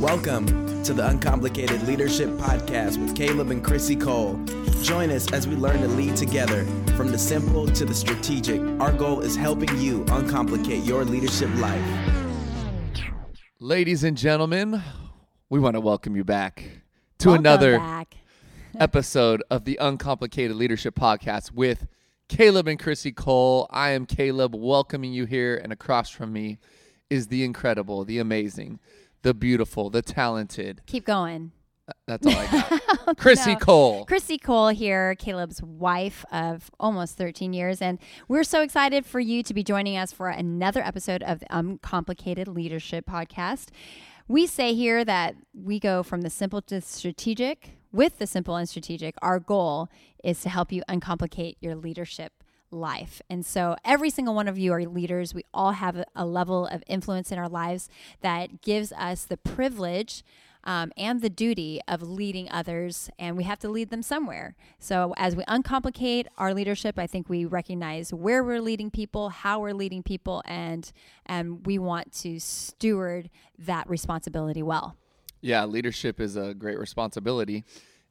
Welcome to the Uncomplicated Leadership Podcast with Caleb and Chrissy Cole. Join us as we learn to lead together from the simple to the strategic. Our goal is helping you uncomplicate your leadership life. Ladies and gentlemen, we want to welcome you back to Welcome another back. episode of the Uncomplicated Leadership Podcast with Caleb and Chrissy Cole. I am Caleb, welcoming you here, and across from me is the incredible, the amazing, the beautiful, the talented. Keep going. Uh, that's all I got. Oh, Chrissy No. Cole. Chrissy Cole here, Caleb's wife of almost 13 years. And we're so excited for you to be joining us for another episode of the Uncomplicated Leadership Podcast. We say here that we go from the simple to strategic. With the simple and strategic, our goal is to help you uncomplicate your leadership life. And so every single one of you are leaders. We all have a, level of influence in our lives that gives us the privilege um, and the duty of leading others, and we have to lead them somewhere. So, as we uncomplicate our leadership, I think we recognize where we're leading people, how we're leading people, and and we want to steward that responsibility well. Yeah, leadership is a great responsibility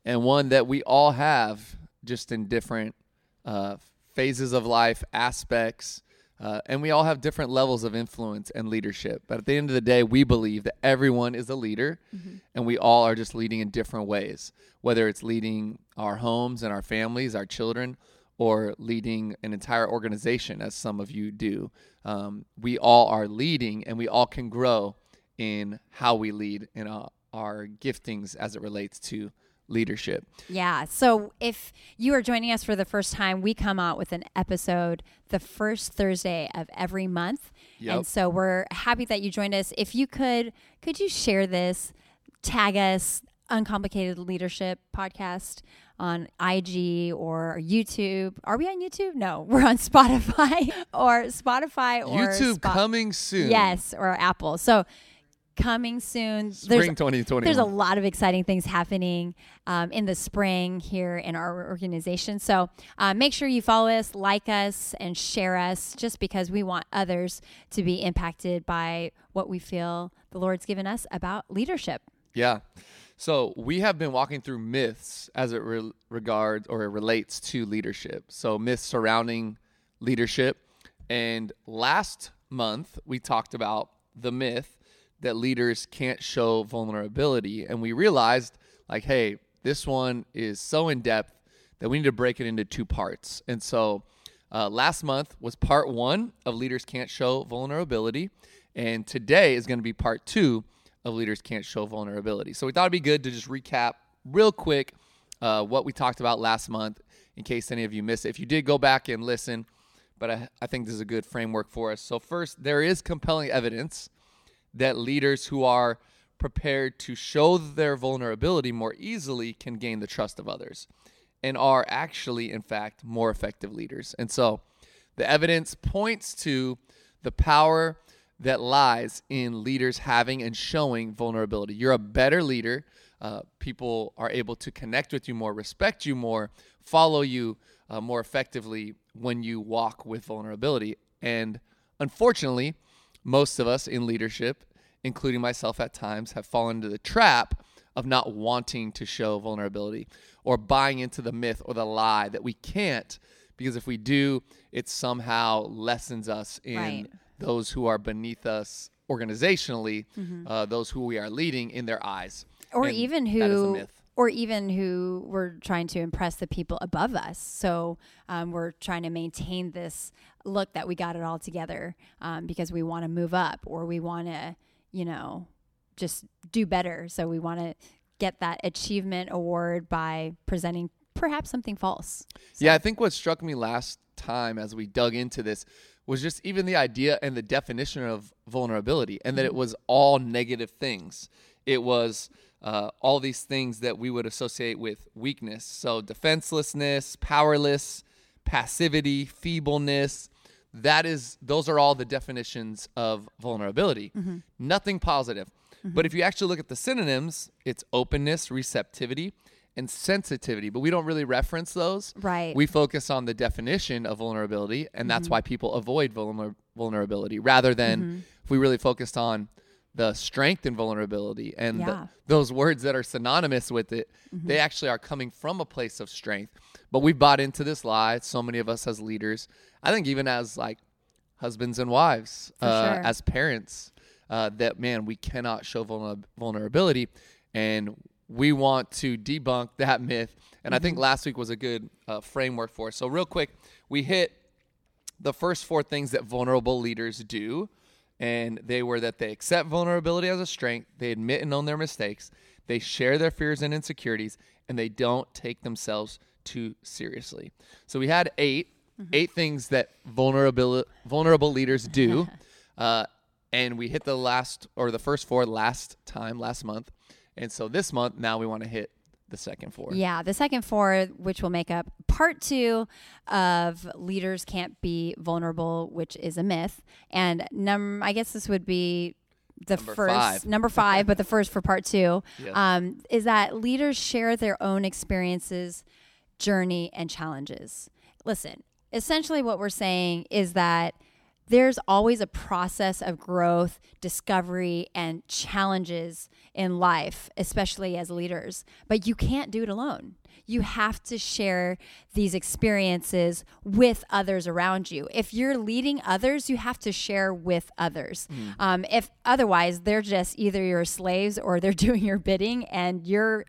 and one that we all have just in different uh, phases of life, aspects, uh, and we all have different levels of influence and leadership. But at the end of the day, we believe that everyone is a leader and we all are just leading in different ways, whether it's leading our homes and our families, our children, or leading an entire organization, as some of you do. Um, we all are leading and we all can grow in how we lead in uh, our giftings as it relates to leadership. Yeah. So if you are joining us for the first time, we come out with an episode the first Thursday of every month. Yep. And so we're happy that you joined us. If you could, could you share this, tag us, Uncomplicated Leadership Podcast on IG or YouTube. Are we on YouTube? No, we're on Spotify or Spotify or YouTube coming soon. Yes, or Apple. So coming soon. Spring 2021. There's a lot of exciting things happening um, in the spring here in our organization. So uh, make sure you follow us, like us, and share us just because we want others to be impacted by what we feel the Lord's given us about leadership. Yeah. So we have been walking through myths as it re- regards or it relates to leadership. So myths surrounding leadership. And last month we talked about the myth that leaders can't show vulnerability. And we realized, like, hey, this one is so in depth that we need to break it into two parts. And so uh, last month was part one of Leaders Can't Show Vulnerability. And today is going to be part two of Leaders Can't Show Vulnerability. So we thought it'd be good to just recap real quick uh, what we talked about last month in case any of you missed it. If you did go back and listen, but I, I think this is a good framework for us. So, first, there is compelling evidence that leaders who are prepared to show their vulnerability more easily can gain the trust of others and are actually, in fact, more effective leaders. And so the evidence points to the power that lies in leaders having and showing vulnerability. You're a better leader. Uh, people are able to connect with you more, respect you more, follow you uh, more effectively when you walk with vulnerability. And unfortunately, most of us in leadership, including myself at times, have fallen into the trap of not wanting to show vulnerability or buying into the myth or the lie that we can't because if we do, it somehow lessens us in Right. those who are beneath us organizationally, uh, those who we are leading in their eyes. or And even that is a who myth. Or even who we're trying to impress the people above us. So um, we're trying to maintain this look that we got it all together um, because we want to move up or we want to you know just do better. So we want to get that achievement award by presenting perhaps something false. Yeah, I think what struck me last time as we dug into this was just even the idea and the definition of vulnerability, and that it was all negative things. It was uh, all these things that we would associate with weakness. So, defenselessness, powerless, passivity, feebleness. That is, those are all the definitions of vulnerability. Mm-hmm. Nothing positive. Mm-hmm. But if you actually look at the synonyms, it's openness, receptivity, and sensitivity. But we don't really reference those. Right. We focus on the definition of vulnerability, and that's mm-hmm. why people avoid vulner- vulnerability rather than if we really focused on the strength and vulnerability and the, those words that are synonymous with it, they actually are coming from a place of strength. But we bought into this lie. So many of us as leaders, I think even as like husbands and wives, uh, sure. as parents, uh, that man, we cannot show vulner- vulnerability, and we want to debunk that myth. And I think last week was a good uh, framework for us. So real quick, we hit the first four things that vulnerable leaders do. And they were that they accept vulnerability as a strength, they admit and own their mistakes, they share their fears and insecurities, and they don't take themselves too seriously. So we had 8 eight things that vulnerable vulnerable leaders do, uh, and we hit the last or the first four last time last month, and so this month now we want to hit the second four. Yeah, the second four, which will make up part two of leaders can't be vulnerable, which is a myth, and num. I guess this would be the Number first five. number five, but the first for part two Yes. um, is that leaders share their own experiences, journey, and challenges. Listen, essentially, what we're saying is that there's always a process of growth, discovery, and challenges in life, especially as leaders. But you can't do it alone. You have to share these experiences with others around you. If you're leading others, you have to share with others. Um, if otherwise, they're just either your slaves or they're doing your bidding, and you're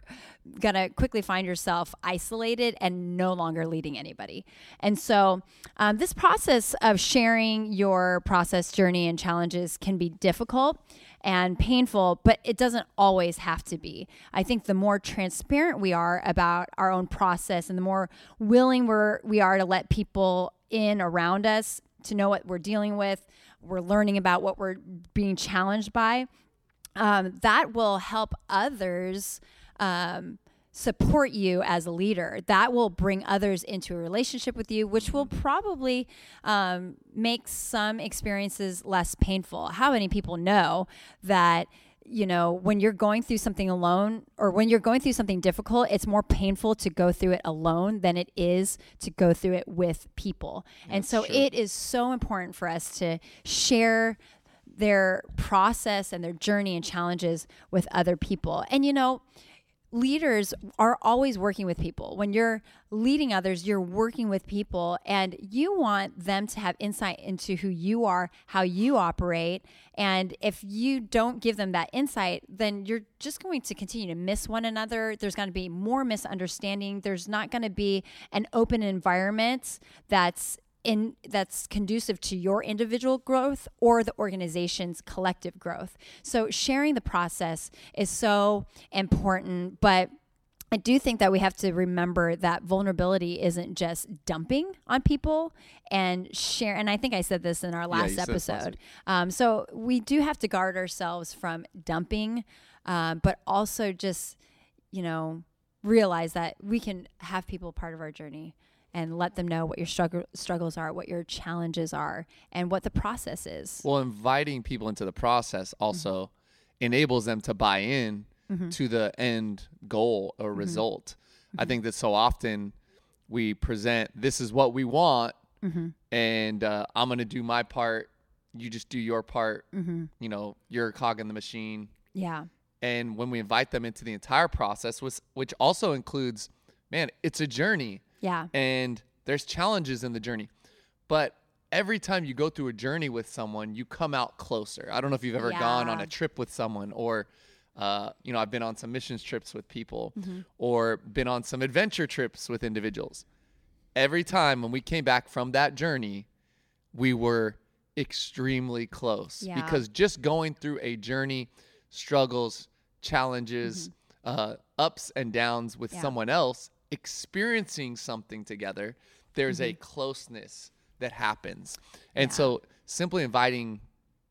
gonna quickly find yourself isolated and no longer leading anybody. And so, um, this process of sharing your process, journey, and challenges can be difficult and painful, but it doesn't always have to be. I think the more transparent we are about our own process, and the more willing we're we are to let people in around us to know what we're dealing with, we're learning about what we're being challenged by um, that will help others um, support you as a leader. That will bring others into a relationship with you, which will probably um, make some experiences less painful. How many people know that? You know, when you're going through something alone or when you're going through something difficult, it's more painful to go through it alone than it is to go through it with people. and so it is so important for us to share their process and their journey and challenges with other people. And you know, leaders are always working with people. When you're leading others, you're working with people and you want them to have insight into who you are, how you operate. And if you don't give them that insight, then you're just going to continue to miss one another. There's going to be more misunderstanding. There's not going to be an open environment that's in that's conducive to your individual growth or the organization's collective growth. So sharing the process is so important, but I do think that we have to remember that vulnerability isn't just dumping on people and share. And I think I said this in our last last episode. Um, so we do have to guard ourselves from dumping, um, but also just, you know, realize that we can have people part of our journey and let them know what your struggle, struggles are, what your challenges are, and what the process is. Well, inviting people into the process mm-hmm. also enables them to buy in mm-hmm. to the end goal or mm-hmm. result. I think that so often we present this is what we want, and uh, I'm going to do my part. You just do your part. You know, you're a cog in the machine. Yeah. And when we invite them into the entire process, which, which also includes, man, it's a journey Yeah. and there's challenges in the journey. But every time you go through a journey with someone, you come out closer. I don't know if you've ever gone on a trip with someone or uh, you know, I've been on some missions trips with people Mm-hmm. or been on some adventure trips with individuals. Every time when we came back from that journey, we were extremely close Yeah. because just going through a journey, struggles, challenges, uh, ups and downs with Mm-hmm. Yeah. someone else, experiencing something together, there's a Mm-hmm. closeness that happens. And so simply inviting,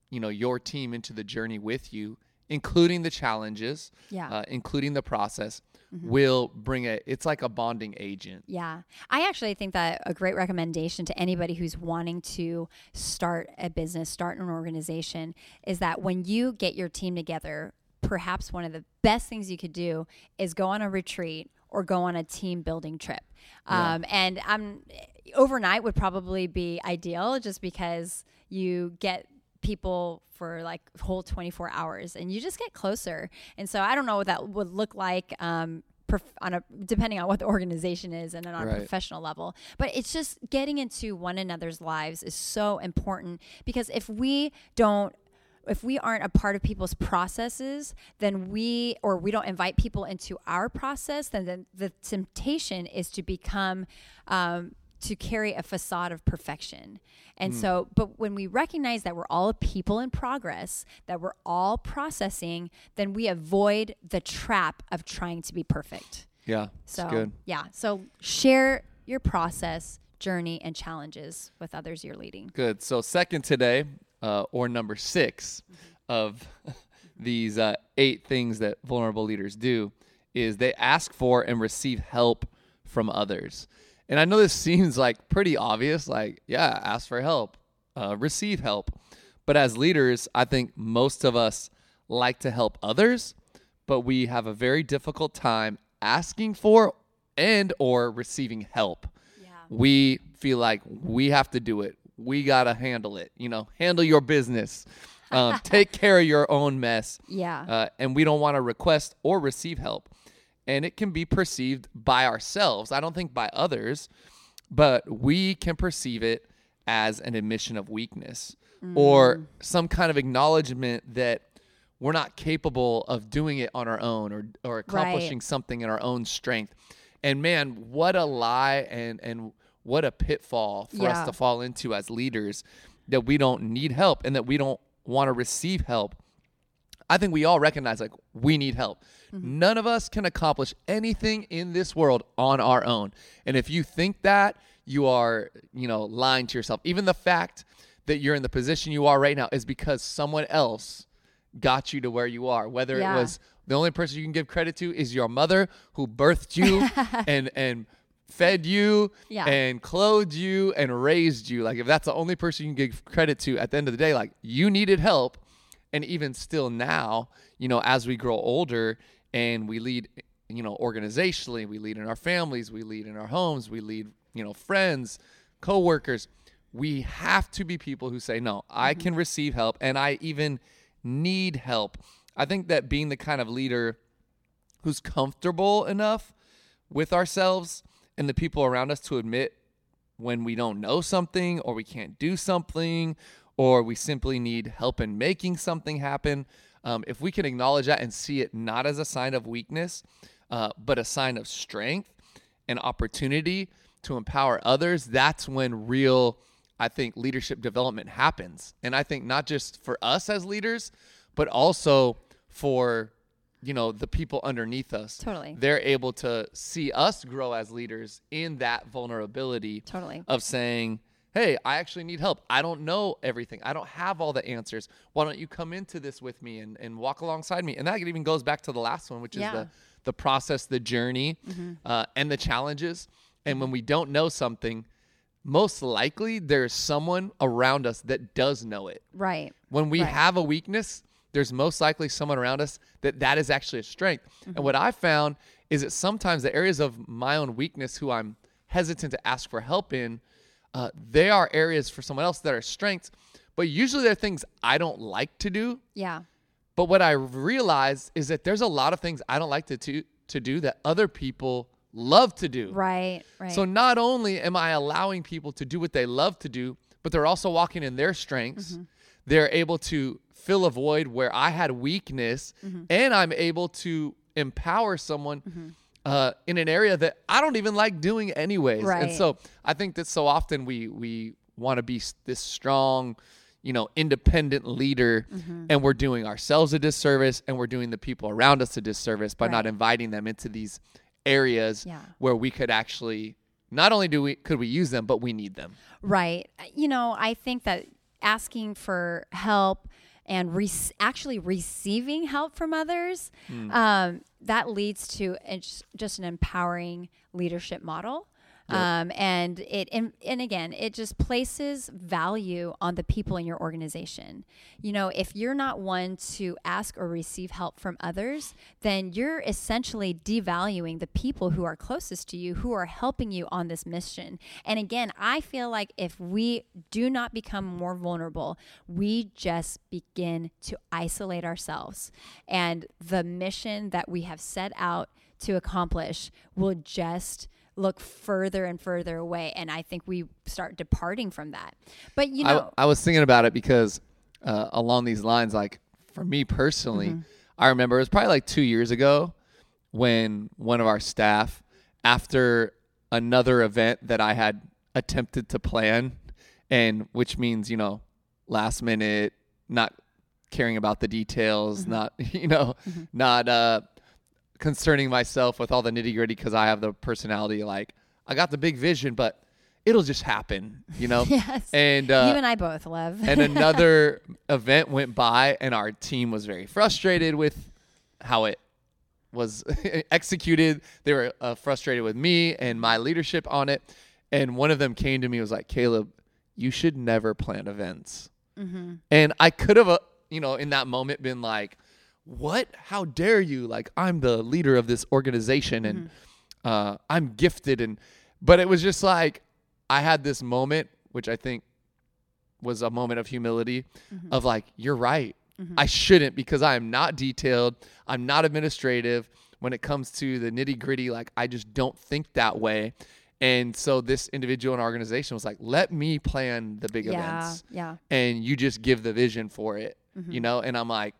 you know, your team into the journey with you, including the challenges, Yeah. uh, including the process, Mm-hmm. will bring it. It's like a bonding agent. Yeah. I actually think that a great recommendation to anybody who's wanting to start a business, start an organization, is that when you get your team together, perhaps one of the best things you could do is go on a retreat or go on a team building trip. Um, and I'm overnight would probably be ideal just because you get people for like whole 24 hours and you just get closer and so i don't know what that would look like um, prof- on a depending on what the organization is and on Right. a professional level but it's just getting into one another's lives is so important because if we don't if we aren't a part of people's processes then we or we don't invite people into our process then the, the temptation is to become um, to carry a facade of perfection and so but when we recognize that we're all people in progress that we're all processing then we avoid the trap of trying to be perfect Yeah. so good. yeah so share your process journey and challenges with others you're leading Good. So second today, uh, or number 6 of these uh, eight things that vulnerable leaders do, is they ask for and receive help from others. And I know this seems like pretty obvious, like yeah, ask for help, uh, receive help. But as leaders, I think most of us like to help others, but we have a very difficult time asking for and or receiving help we feel like we have to do it. We got to handle it. You know, handle your business. Um, take care of your own mess. yeah Uh, and we don't want to request or receive help. And it can be perceived by ourselves. I don't think by others, but we can perceive it as an admission of weakness or some kind of acknowledgement that we're not capable of doing it on our own or, or accomplishing something in our own strength. And man, what a lie and, and what a pitfall for Yeah. us to fall into as leaders that we don't need help and that we don't want to receive help. I think we all recognize like we need help. Mm-hmm. None of us can accomplish anything in this world on our own. And if you think that, you are, you know, lying to yourself. Even the fact that you're in the position you are right now is because someone else got you to where you are. Whether Yeah. it was the only person you can give credit to is your mother who birthed you and and fed you Yeah. and clothed you and raised you. Like if that's the only person you can give credit to at the end of the day, like you needed help. And even still now, you know, as we grow older and we lead, you know, organizationally, we lead in our families, we lead in our homes, we lead, you know, friends, coworkers. We have to be people who say, no, I mm-hmm. can receive help and I even need help. I think that being the kind of leader who's comfortable enough with ourselves and the people around us to admit when we don't know something or we can't do something or we simply need help in making something happen. Um, if we can acknowledge that and see it not as a sign of weakness, uh, but a sign of strength and opportunity to empower others, that's when real, I think, leadership development happens. And I think not just for us as leaders, but also for you know the people underneath us Totally. they're able to see us grow as leaders in that vulnerability Totally. of saying hey i actually need help. I don't know everything. I don't have all the answers. Why don't you come into this with me and, and walk alongside me? And that even goes back to the last one which is the the process the journey uh, and the challenges. And when we don't know something most likely there's someone around us that does know it. Right. When we Right. have a weakness there's most likely someone around us that that is actually a strength. And what i found is that sometimes the areas of my own weakness who i'm hesitant to ask for help in uh, they are areas for someone else that are strengths but usually they're things i don't like to do. Yeah. But what i realized is that there's a lot of things i don't like to, to, to do that other people love to do. Right right. so not only am I allowing people to do what they love to do, but they're also walking in their strengths. Mm-hmm. They're able to fill a void where I had weakness, Mm-hmm. and I'm able to empower someone uh, in an area that I don't even like doing anyways. And so I think that so often we we want to be this strong, you know, independent leader, Mm-hmm. and we're doing ourselves a disservice, and we're doing the people around us a disservice by not inviting them into these areas Yeah. where we could actually not only do we could we use them but we need them Right. You know, I think that asking for help and re- actually receiving help from others, um, that leads to just an empowering leadership model. Um, and it and, and again, it just places value on the people in your organization. You know, if you're not one to ask or receive help from others, then you're essentially devaluing the people who are closest to you, who are helping you on this mission. And again, I feel like if we do not become more vulnerable, we just begin to isolate ourselves. And the mission that we have set out to accomplish will just look further and further away and i think we start departing from that but you know I, I was thinking about it because uh, along these lines, like for me personally, Mm-hmm. I remember it was probably like two years ago when one of our staff, after another event that I had attempted to plan, and which means, you know, last minute, not caring about the details, Mm-hmm. not, you know, not uh, concerning myself with all the nitty gritty because I have the personality like, I got the big vision, but it'll just happen, you know? yes. And, uh, you and i both love. and another event went by and our team was very frustrated with how it was executed. They were uh, frustrated with me and my leadership on it. And one of them came to me and was like caleb you should never plan events. And i could have uh, you know in that moment been like what? How dare you? Like i'm the leader of this organization and uh, i'm gifted and but it was just like i had this moment which i think was a moment of humility of like you're right. I shouldn't because i am not detailed. I'm not administrative when it comes to the nitty gritty like i just don't think that way. And so this individual and organization was like let me plan the big yeah events yeah. and you just give the vision for it Mm-hmm. you know? And i'm like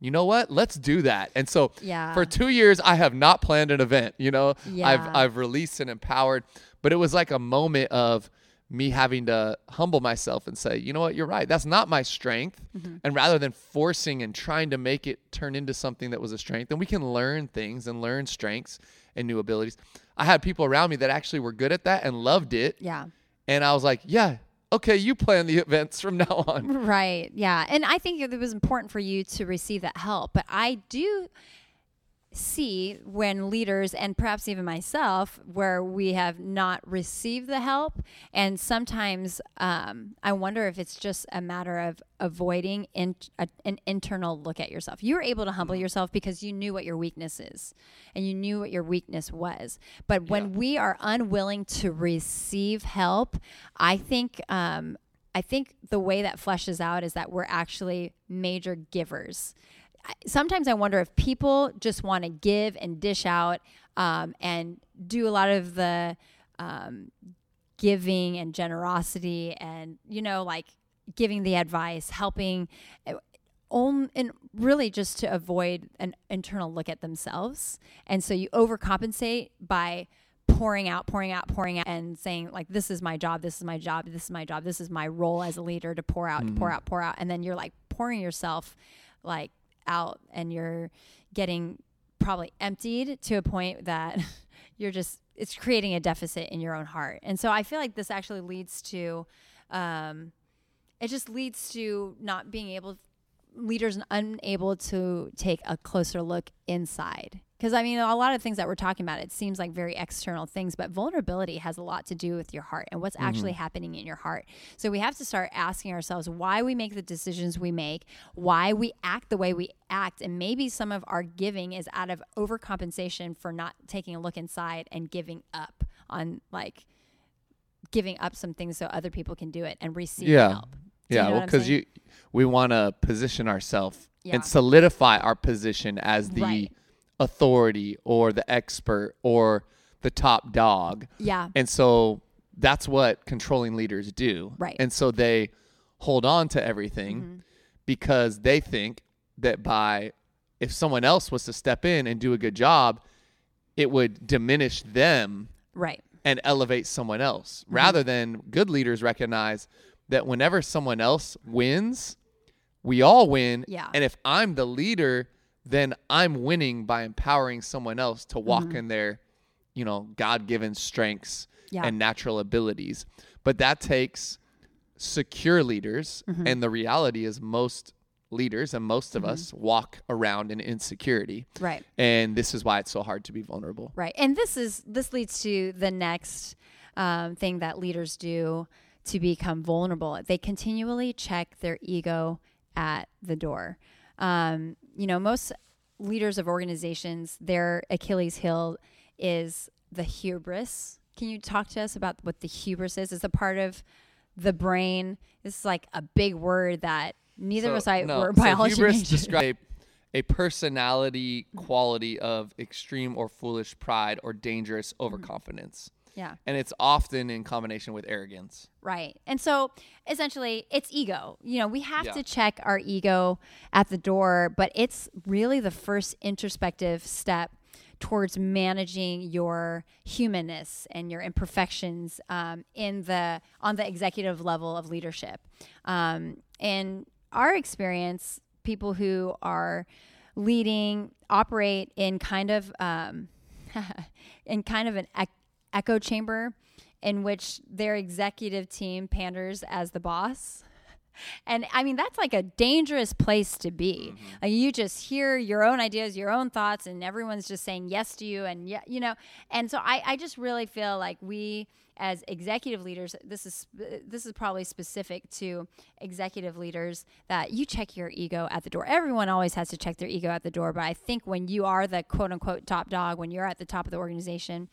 you know what? Let's do that. And so Yeah. for two years i have not planned an event you know? Yeah. i've i've released and empowered but it was like a moment of me having to humble myself and say you know what? You're right. That's not my strength. Mm-hmm. and rather than forcing and trying to make it turn into something that was a strength and we can learn things and learn strengths and new abilities. I had people around me that actually were good at that and loved it. Yeah. And i was like yeah okay you plan the events from now on Right. Yeah. And I think it was important for you to receive that help. But I do see when leaders and perhaps even myself where we have not received the help. And sometimes um, i wonder if it's just a matter of avoiding in, a, an internal look at yourself. You were able to humble yourself because you knew what your weakness is and you knew what your weakness was. But when we are unwilling to receive help i think um, I think the way that fleshes out is that we're actually major givers. Sometimes I wonder if people just want to give and dish out um, and do a lot of the um, giving and generosity and, you know, like giving the advice, helping, on, and really just to avoid an internal look at themselves. And so you overcompensate by pouring out, pouring out, pouring out, and saying, like, this is my job, this is my job, this is my job, this is my role as a leader to pour out, to pour out, pour out. And then you're like pouring yourself like out and you're getting probably emptied to a point that you're just, it's creating a deficit in your own heart. And so I feel like this actually leads to, um, it just leads to not being able leaders unable to take a closer look inside because i mean a lot of things that we're talking about it seems like very external things but vulnerability has a lot to do with your heart and what's actually mm-hmm. happening in your heart so we have to start asking ourselves why we make the decisions we make why we act the way we act and maybe some of our giving is out of overcompensation for not taking a look inside and giving up on like giving up some things so other people can do it and receive Yeah. help Do you yeah, know well, because you, we want to position ourselves Yeah. and solidify our position as the Right. Authority or the expert or the top dog. yeah And so that's what controlling leaders do. Right. And so they hold on to everything Mm-hmm. because they think that by if someone else was to step in and do a good job, it would diminish them right and elevate someone else Mm-hmm. rather than good leaders recognize that whenever someone else wins, we all win. Yeah. And if I'm the leader, then I'm winning by empowering someone else to walk Mm-hmm. in their, you know, God given strengths Yeah. and natural abilities. But that takes secure leaders. Mm-hmm. And the reality is, most leaders and most Mm-hmm. of us walk around in insecurity. right And this is why it's so hard to be vulnerable. Right. And this is this leads to the next um, thing that leaders do to become vulnerable. They continually check their ego at the door. Um, you know, most leaders of organizations, their Achilles heel is the hubris. Can you talk to us about what the hubris is? Is a part of the brain. This is like a big word that neither So, of us I no, were so biology hubris describes describe a personality quality of extreme or foolish pride or dangerous Mm-hmm. overconfidence. Yeah. And it's often in combination with arrogance. Right. And so essentially it's ego. You know, we have Yeah. to check our ego at the door, but it's really the first introspective step towards managing your humanness and your imperfections um, in the on the executive level of leadership. Um, in our experience, people who are leading operate in kind of um, in kind of an ec- echo chamber in which their executive team panders as the boss. And I mean, that's like a dangerous place to be. Mm-hmm. Like you just hear your own ideas, your own thoughts, and everyone's just saying yes to you. And yeah, you know, and so I, I just really feel like we as executive leaders, this is this is probably specific to executive leaders that you check your ego at the door. Everyone always has to check their ego at the door, but I think when you are the quote unquote top dog, when you're at the top of the organization,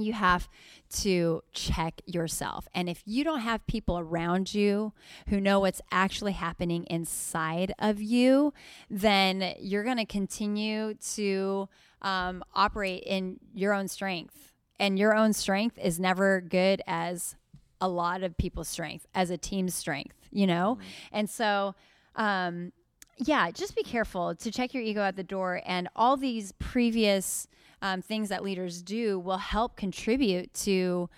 you have to check yourself. And if you don't have people around you who know what's actually happening inside of you, then you're going to continue to um, operate in your own strength. And your own strength is never good as a lot of people's strength, as a team's strength, you know? And so, um, yeah, just be careful to check your ego at the door. And all these previous um, things that leaders do will help contribute to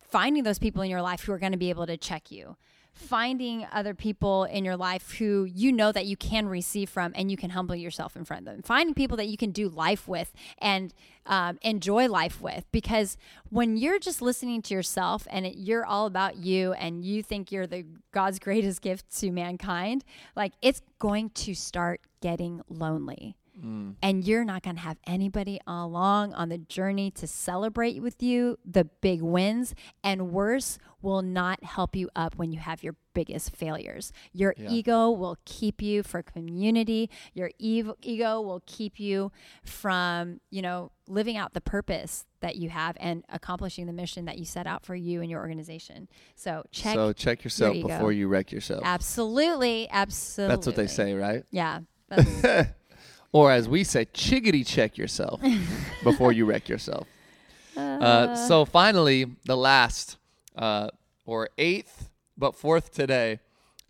finding those people in your life who are going to be able to check you. Finding other people in your life who you know that you can receive from and you can humble yourself in front of them. Finding people that you can do life with and um, enjoy life with. Because when you're just listening to yourself and it, you're all about you and you think you're the God's greatest gift to mankind, like it's going to start getting lonely Mm. and you're not going to have anybody along on the journey to celebrate with you the big wins and worse will not help you up when you have your biggest failures your Yeah. ego will keep you for community your ev- ego will keep you from you know living out the purpose that you have and accomplishing the mission that you set out for you and your organization so check so check yourself ego. before you wreck yourself. absolutely absolutely That's what they say, right? yeah Or as we say, chiggity check yourself before you wreck yourself. Uh, so finally, the last uh, or eighth, but fourth today,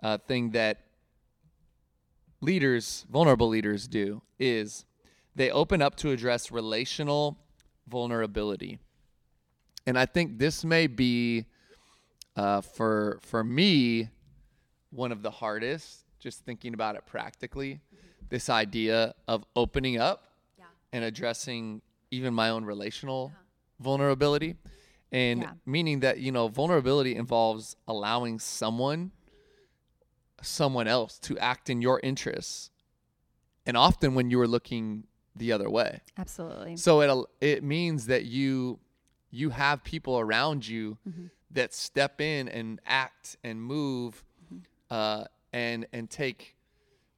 uh, thing that leaders, vulnerable leaders, do is they open up to address relational vulnerability, and I think this may be uh, for for me one of the hardest. Just thinking about it practically, this idea of opening up and addressing even my own relational vulnerability and Yeah. meaning that you know vulnerability involves allowing someone someone else to act in your interests and often when you are looking the other way absolutely so it it means that you you have people around you Mm-hmm. that step in and act and move Mm-hmm. uh, and and take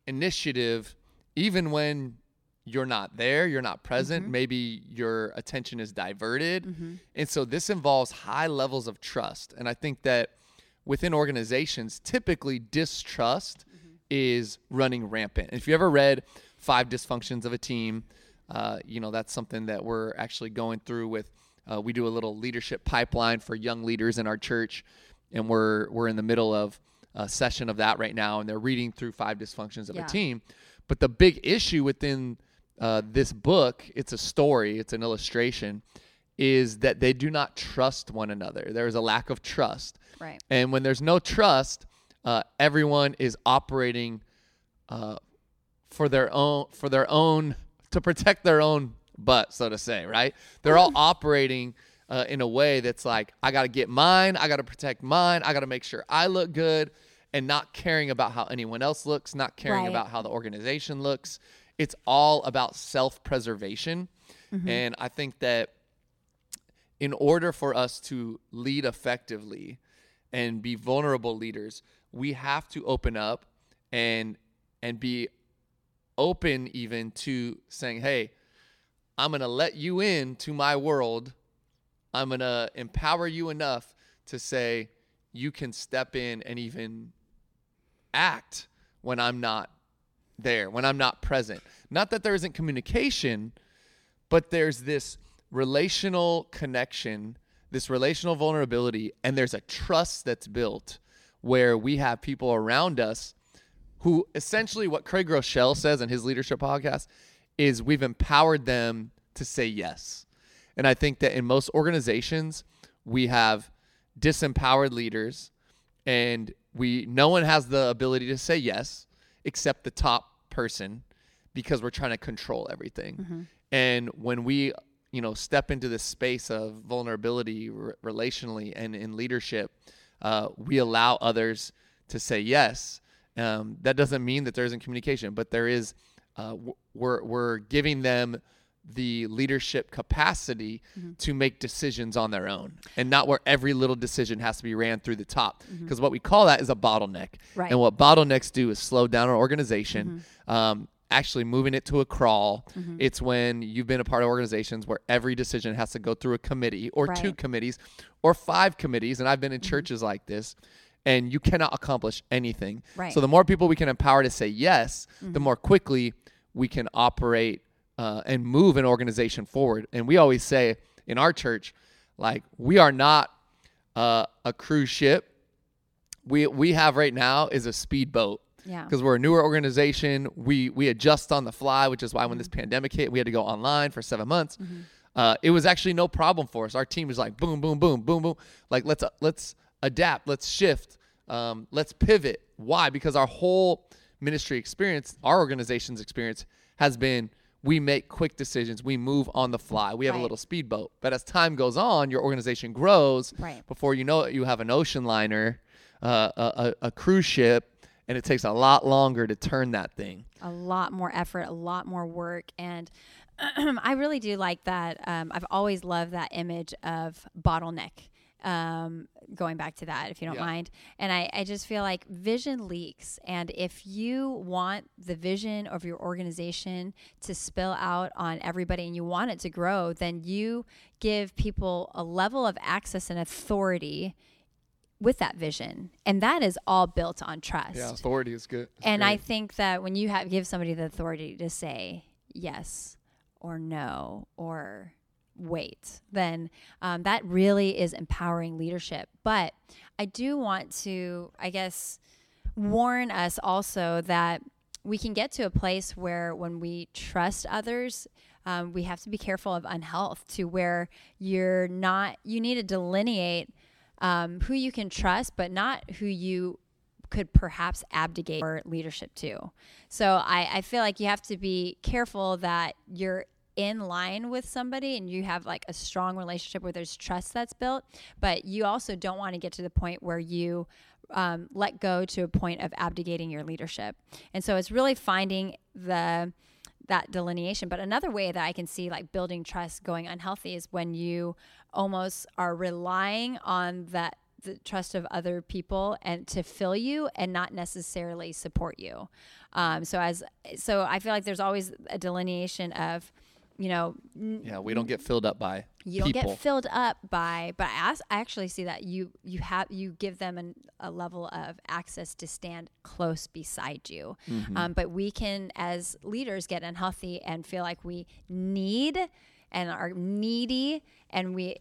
initiative even when you're not there, you're not present, Mm-hmm. maybe your attention is diverted. And so this involves high levels of trust. And I think that within organizations, typically distrust Mm-hmm. is running rampant. If you ever read Five Dysfunctions of a Team, uh, you know, that's something that we're actually going through with. Uh, we do a little leadership pipeline for young leaders in our church, and we're we're in the middle of a session of that right now, and they're reading through Five Dysfunctions of Yeah. a Team. But the big issue within uh, this book, it's a story, it's an illustration, is that they do not trust one another. There is a lack of trust. Right. And when there's no trust, uh, everyone is operating uh, for their own for their own to protect their own butt, so to say. Right? They're all operating uh, in a way that's like, I got to get mine, I got to protect mine, I got to make sure I look good, and not caring about how anyone else looks, not caring Right. about how the organization looks. It's all about self preservation. Mm-hmm. And I think that in order for us to lead effectively and be vulnerable leaders, we have to open up and and be open even to saying, "Hey, I'm going to let you in to my world. I'm going to empower you enough to say you can step in and even act when I'm not there, when I'm not present. Not that there isn't communication, but there's this relational connection, this relational vulnerability, and there's a trust that's built where we have people around us who essentially what Craig Groeschel says in his leadership podcast is we've empowered them to say yes. And I think that in most organizations, we have disempowered leaders and we no one has the ability to say yes except the top person because we're trying to control everything. Mm-hmm. And when we, you know, step into this space of vulnerability r- relationally and in leadership, uh, we allow others to say yes. Um, that doesn't mean that there isn't communication, but there is. Uh, w- we're we're giving them the leadership capacity Mm-hmm. to make decisions on their own, and not where every little decision has to be ran through the top. Mm-hmm. Because what we call that is a bottleneck, Right. and what bottlenecks do is slow down an organization. Um, actually, moving it to a crawl. It's when you've been a part of organizations where every decision has to go through a committee or two committees or five committees. And I've been in churches like this, and you cannot accomplish anything. Right. So the more people we can empower to say yes, the more quickly we can operate uh, and move an organization forward. And we always say in our church, like we are not uh, a cruise ship. We we have right now is a speedboat Yeah. because we're a newer organization. We we adjust on the fly, which is why when this pandemic hit, we had to go online for seven months. Uh, it was actually no problem for us. Our team was like boom, boom, boom, boom, boom. Like let's let's adapt, let's shift, um, let's pivot. Why? Because our whole ministry experience, our organization's experience, has been we make quick decisions, we move on the fly. We have Right. a little speedboat. But as time goes on, your organization grows. Right. Before you know it, you have an ocean liner, uh, a, a, a cruise ship, and it takes a lot longer to turn that thing. a lot more effort, a lot more work. And I really do like that. Um, I've always loved that image of bottleneck. Um, going back to that, if you don't Yeah. mind. And I, I just feel like vision leaks. And if you want the vision of your organization to spill out on everybody and you want it to grow, then you give people a level of access and authority with that vision. And that is all built on trust yeah authority is good. and I think that when you have give somebody the authority to say yes or no or wait, then um, that really is empowering leadership. But I do want to, I guess, warn us also that we can get to a place where when we trust others, um, we have to be careful of unhealth to where you're not, you need to delineate um, who you can trust, but not who you could perhaps abdicate leadership to. So I, I feel like you have to be careful that you're in line with somebody and you have like a strong relationship where there's trust that's built, but you also don't want to get to the point where you um, let go to a point of abdicating your leadership. And so it's really finding the that delineation. But another way that I can see like building trust going unhealthy is when you almost are relying on that the trust of other people and to fill you and not necessarily support you. Um, so as so I feel like there's always a delineation of, you know, n- Yeah, we don't get filled up by you don't get filled up by but I, as, I actually see that you you have you give them an, a level of access to stand close beside you Mm-hmm. um, but we can as leaders get unhealthy and feel like we need and are needy and we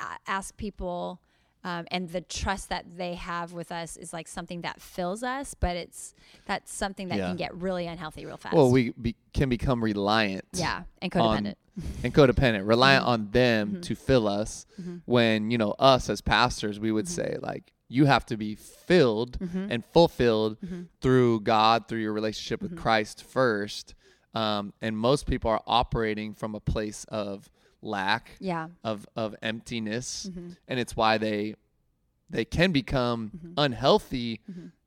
a- ask people um, and the trust that they have with us is like something that fills us but it's that's something that Yeah. can get really unhealthy real fast well, we be, can become reliant. yeah and on- codependent and codependent, reliant Mm-hmm. on them to fill us. When you know us as pastors, we Mm-hmm. would say like, you have to be filled and fulfilled Mm-hmm. through God, through your relationship with Christ first. Um, and most people are operating from a place of lack, yeah of of emptiness, Mm-hmm. and it's why they they can become Mm-hmm. unhealthy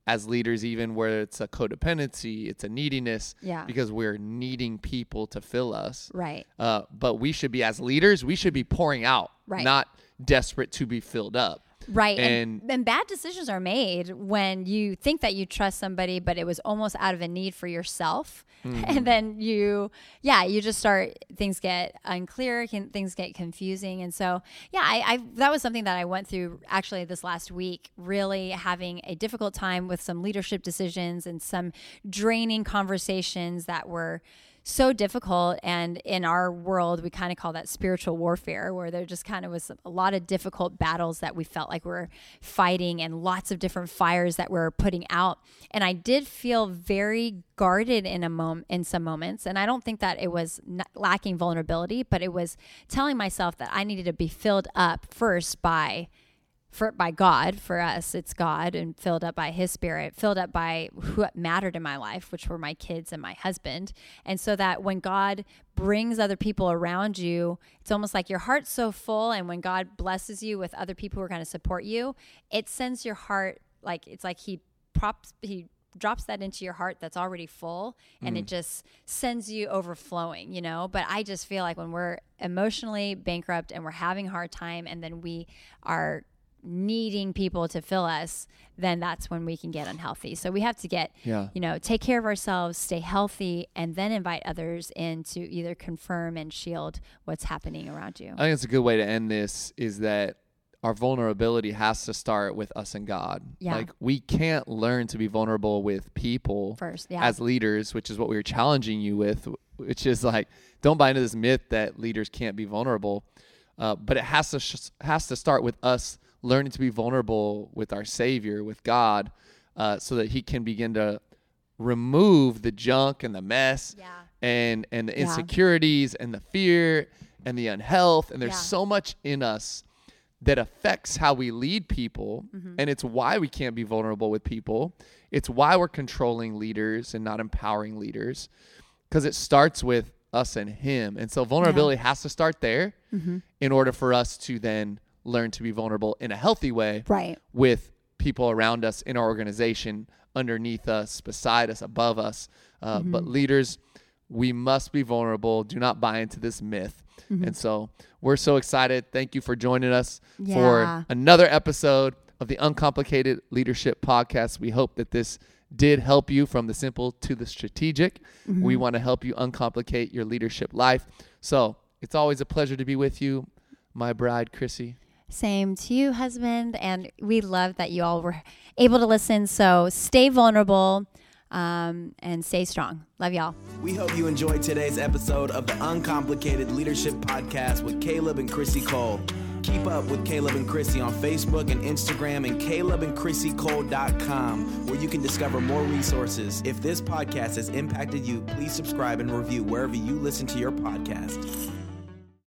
as leaders, even where it's a codependency, it's a neediness, Yeah. because we're needing people to fill us. Right. Uh, but we should be, as leaders, we should be pouring out, Right. not desperate to be filled up. Right. And- And, and bad decisions are made when you think that you trust somebody, but it was almost out of a need for yourself. Mm-hmm. And then you, yeah, you just start, things get unclear, can, things get confusing. And so, yeah, I, I, that was something that I went through actually this last week, really having a difficult time with some leadership decisions and some draining conversations that were so difficult. And in our world we kind of call that spiritual warfare where there just kind of was a lot of difficult battles that we felt like we are fighting and lots of different fires that we are putting out. And i did feel very guarded in a moment in some moments. And i don't think that it was lacking vulnerability but it was telling myself that i needed to be filled up first by for by God for us it's God and filled up by his spirit filled up by what mattered in my life which were my kids and my husband. And so that when God brings other people around you it's almost like your heart's so full and when God blesses you with other people who are going to support you it sends your heart like it's like he props he drops that into your heart that's already full and it mm. just sends you overflowing you know? But i just feel like when we're emotionally bankrupt and we're having a hard time and then we are needing people to fill us then that's when we can get unhealthy so we have to get Yeah. you know take care of ourselves stay healthy and then invite others in to either confirm and shield what's happening around you I think it's a good way to end this is that our vulnerability has to start with us and God. Yeah. Like we can't learn to be vulnerable with people first yeah as leaders, which is what we were challenging you with, which is like don't buy into this myth that leaders can't be vulnerable. Uh, but it has to sh- has to start with us learning to be vulnerable with our Savior, with God, uh, so that He can begin to remove the junk and the mess yeah and and the Yeah. insecurities and the fear and the unhealth and there's Yeah. so much in us that affects how we lead people Mm-hmm. and it's why we can't be vulnerable with people it's why we're controlling leaders and not empowering leaders because it starts with us and him and so vulnerability has to start there Mm-hmm. in order for us to then learn to be vulnerable in a healthy way right with people around us in our organization, underneath us, beside us, above us. Uh, Mm-hmm. But leaders, we must be vulnerable. Do not buy into this myth. Mm-hmm. And so we're so excited. Thank you for joining us Yeah. for another episode of the Uncomplicated Leadership Podcast. We hope that this did help you from the simple to the strategic. Mm-hmm. We want to help you uncomplicate your leadership life. So it's always a pleasure to be with you, my bride, Chrissy. Same to you, husband. And we love that you all were able to listen. So stay vulnerable um, and stay strong. Love y'all. We hope you enjoyed today's episode of the Uncomplicated Leadership Podcast with Caleb and Chrissy Cole. Keep up with Caleb and Chrissy on Facebook and Instagram and calebandchrissycole.com where you can discover more resources. If this podcast has impacted you, please subscribe and review wherever you listen to your podcast.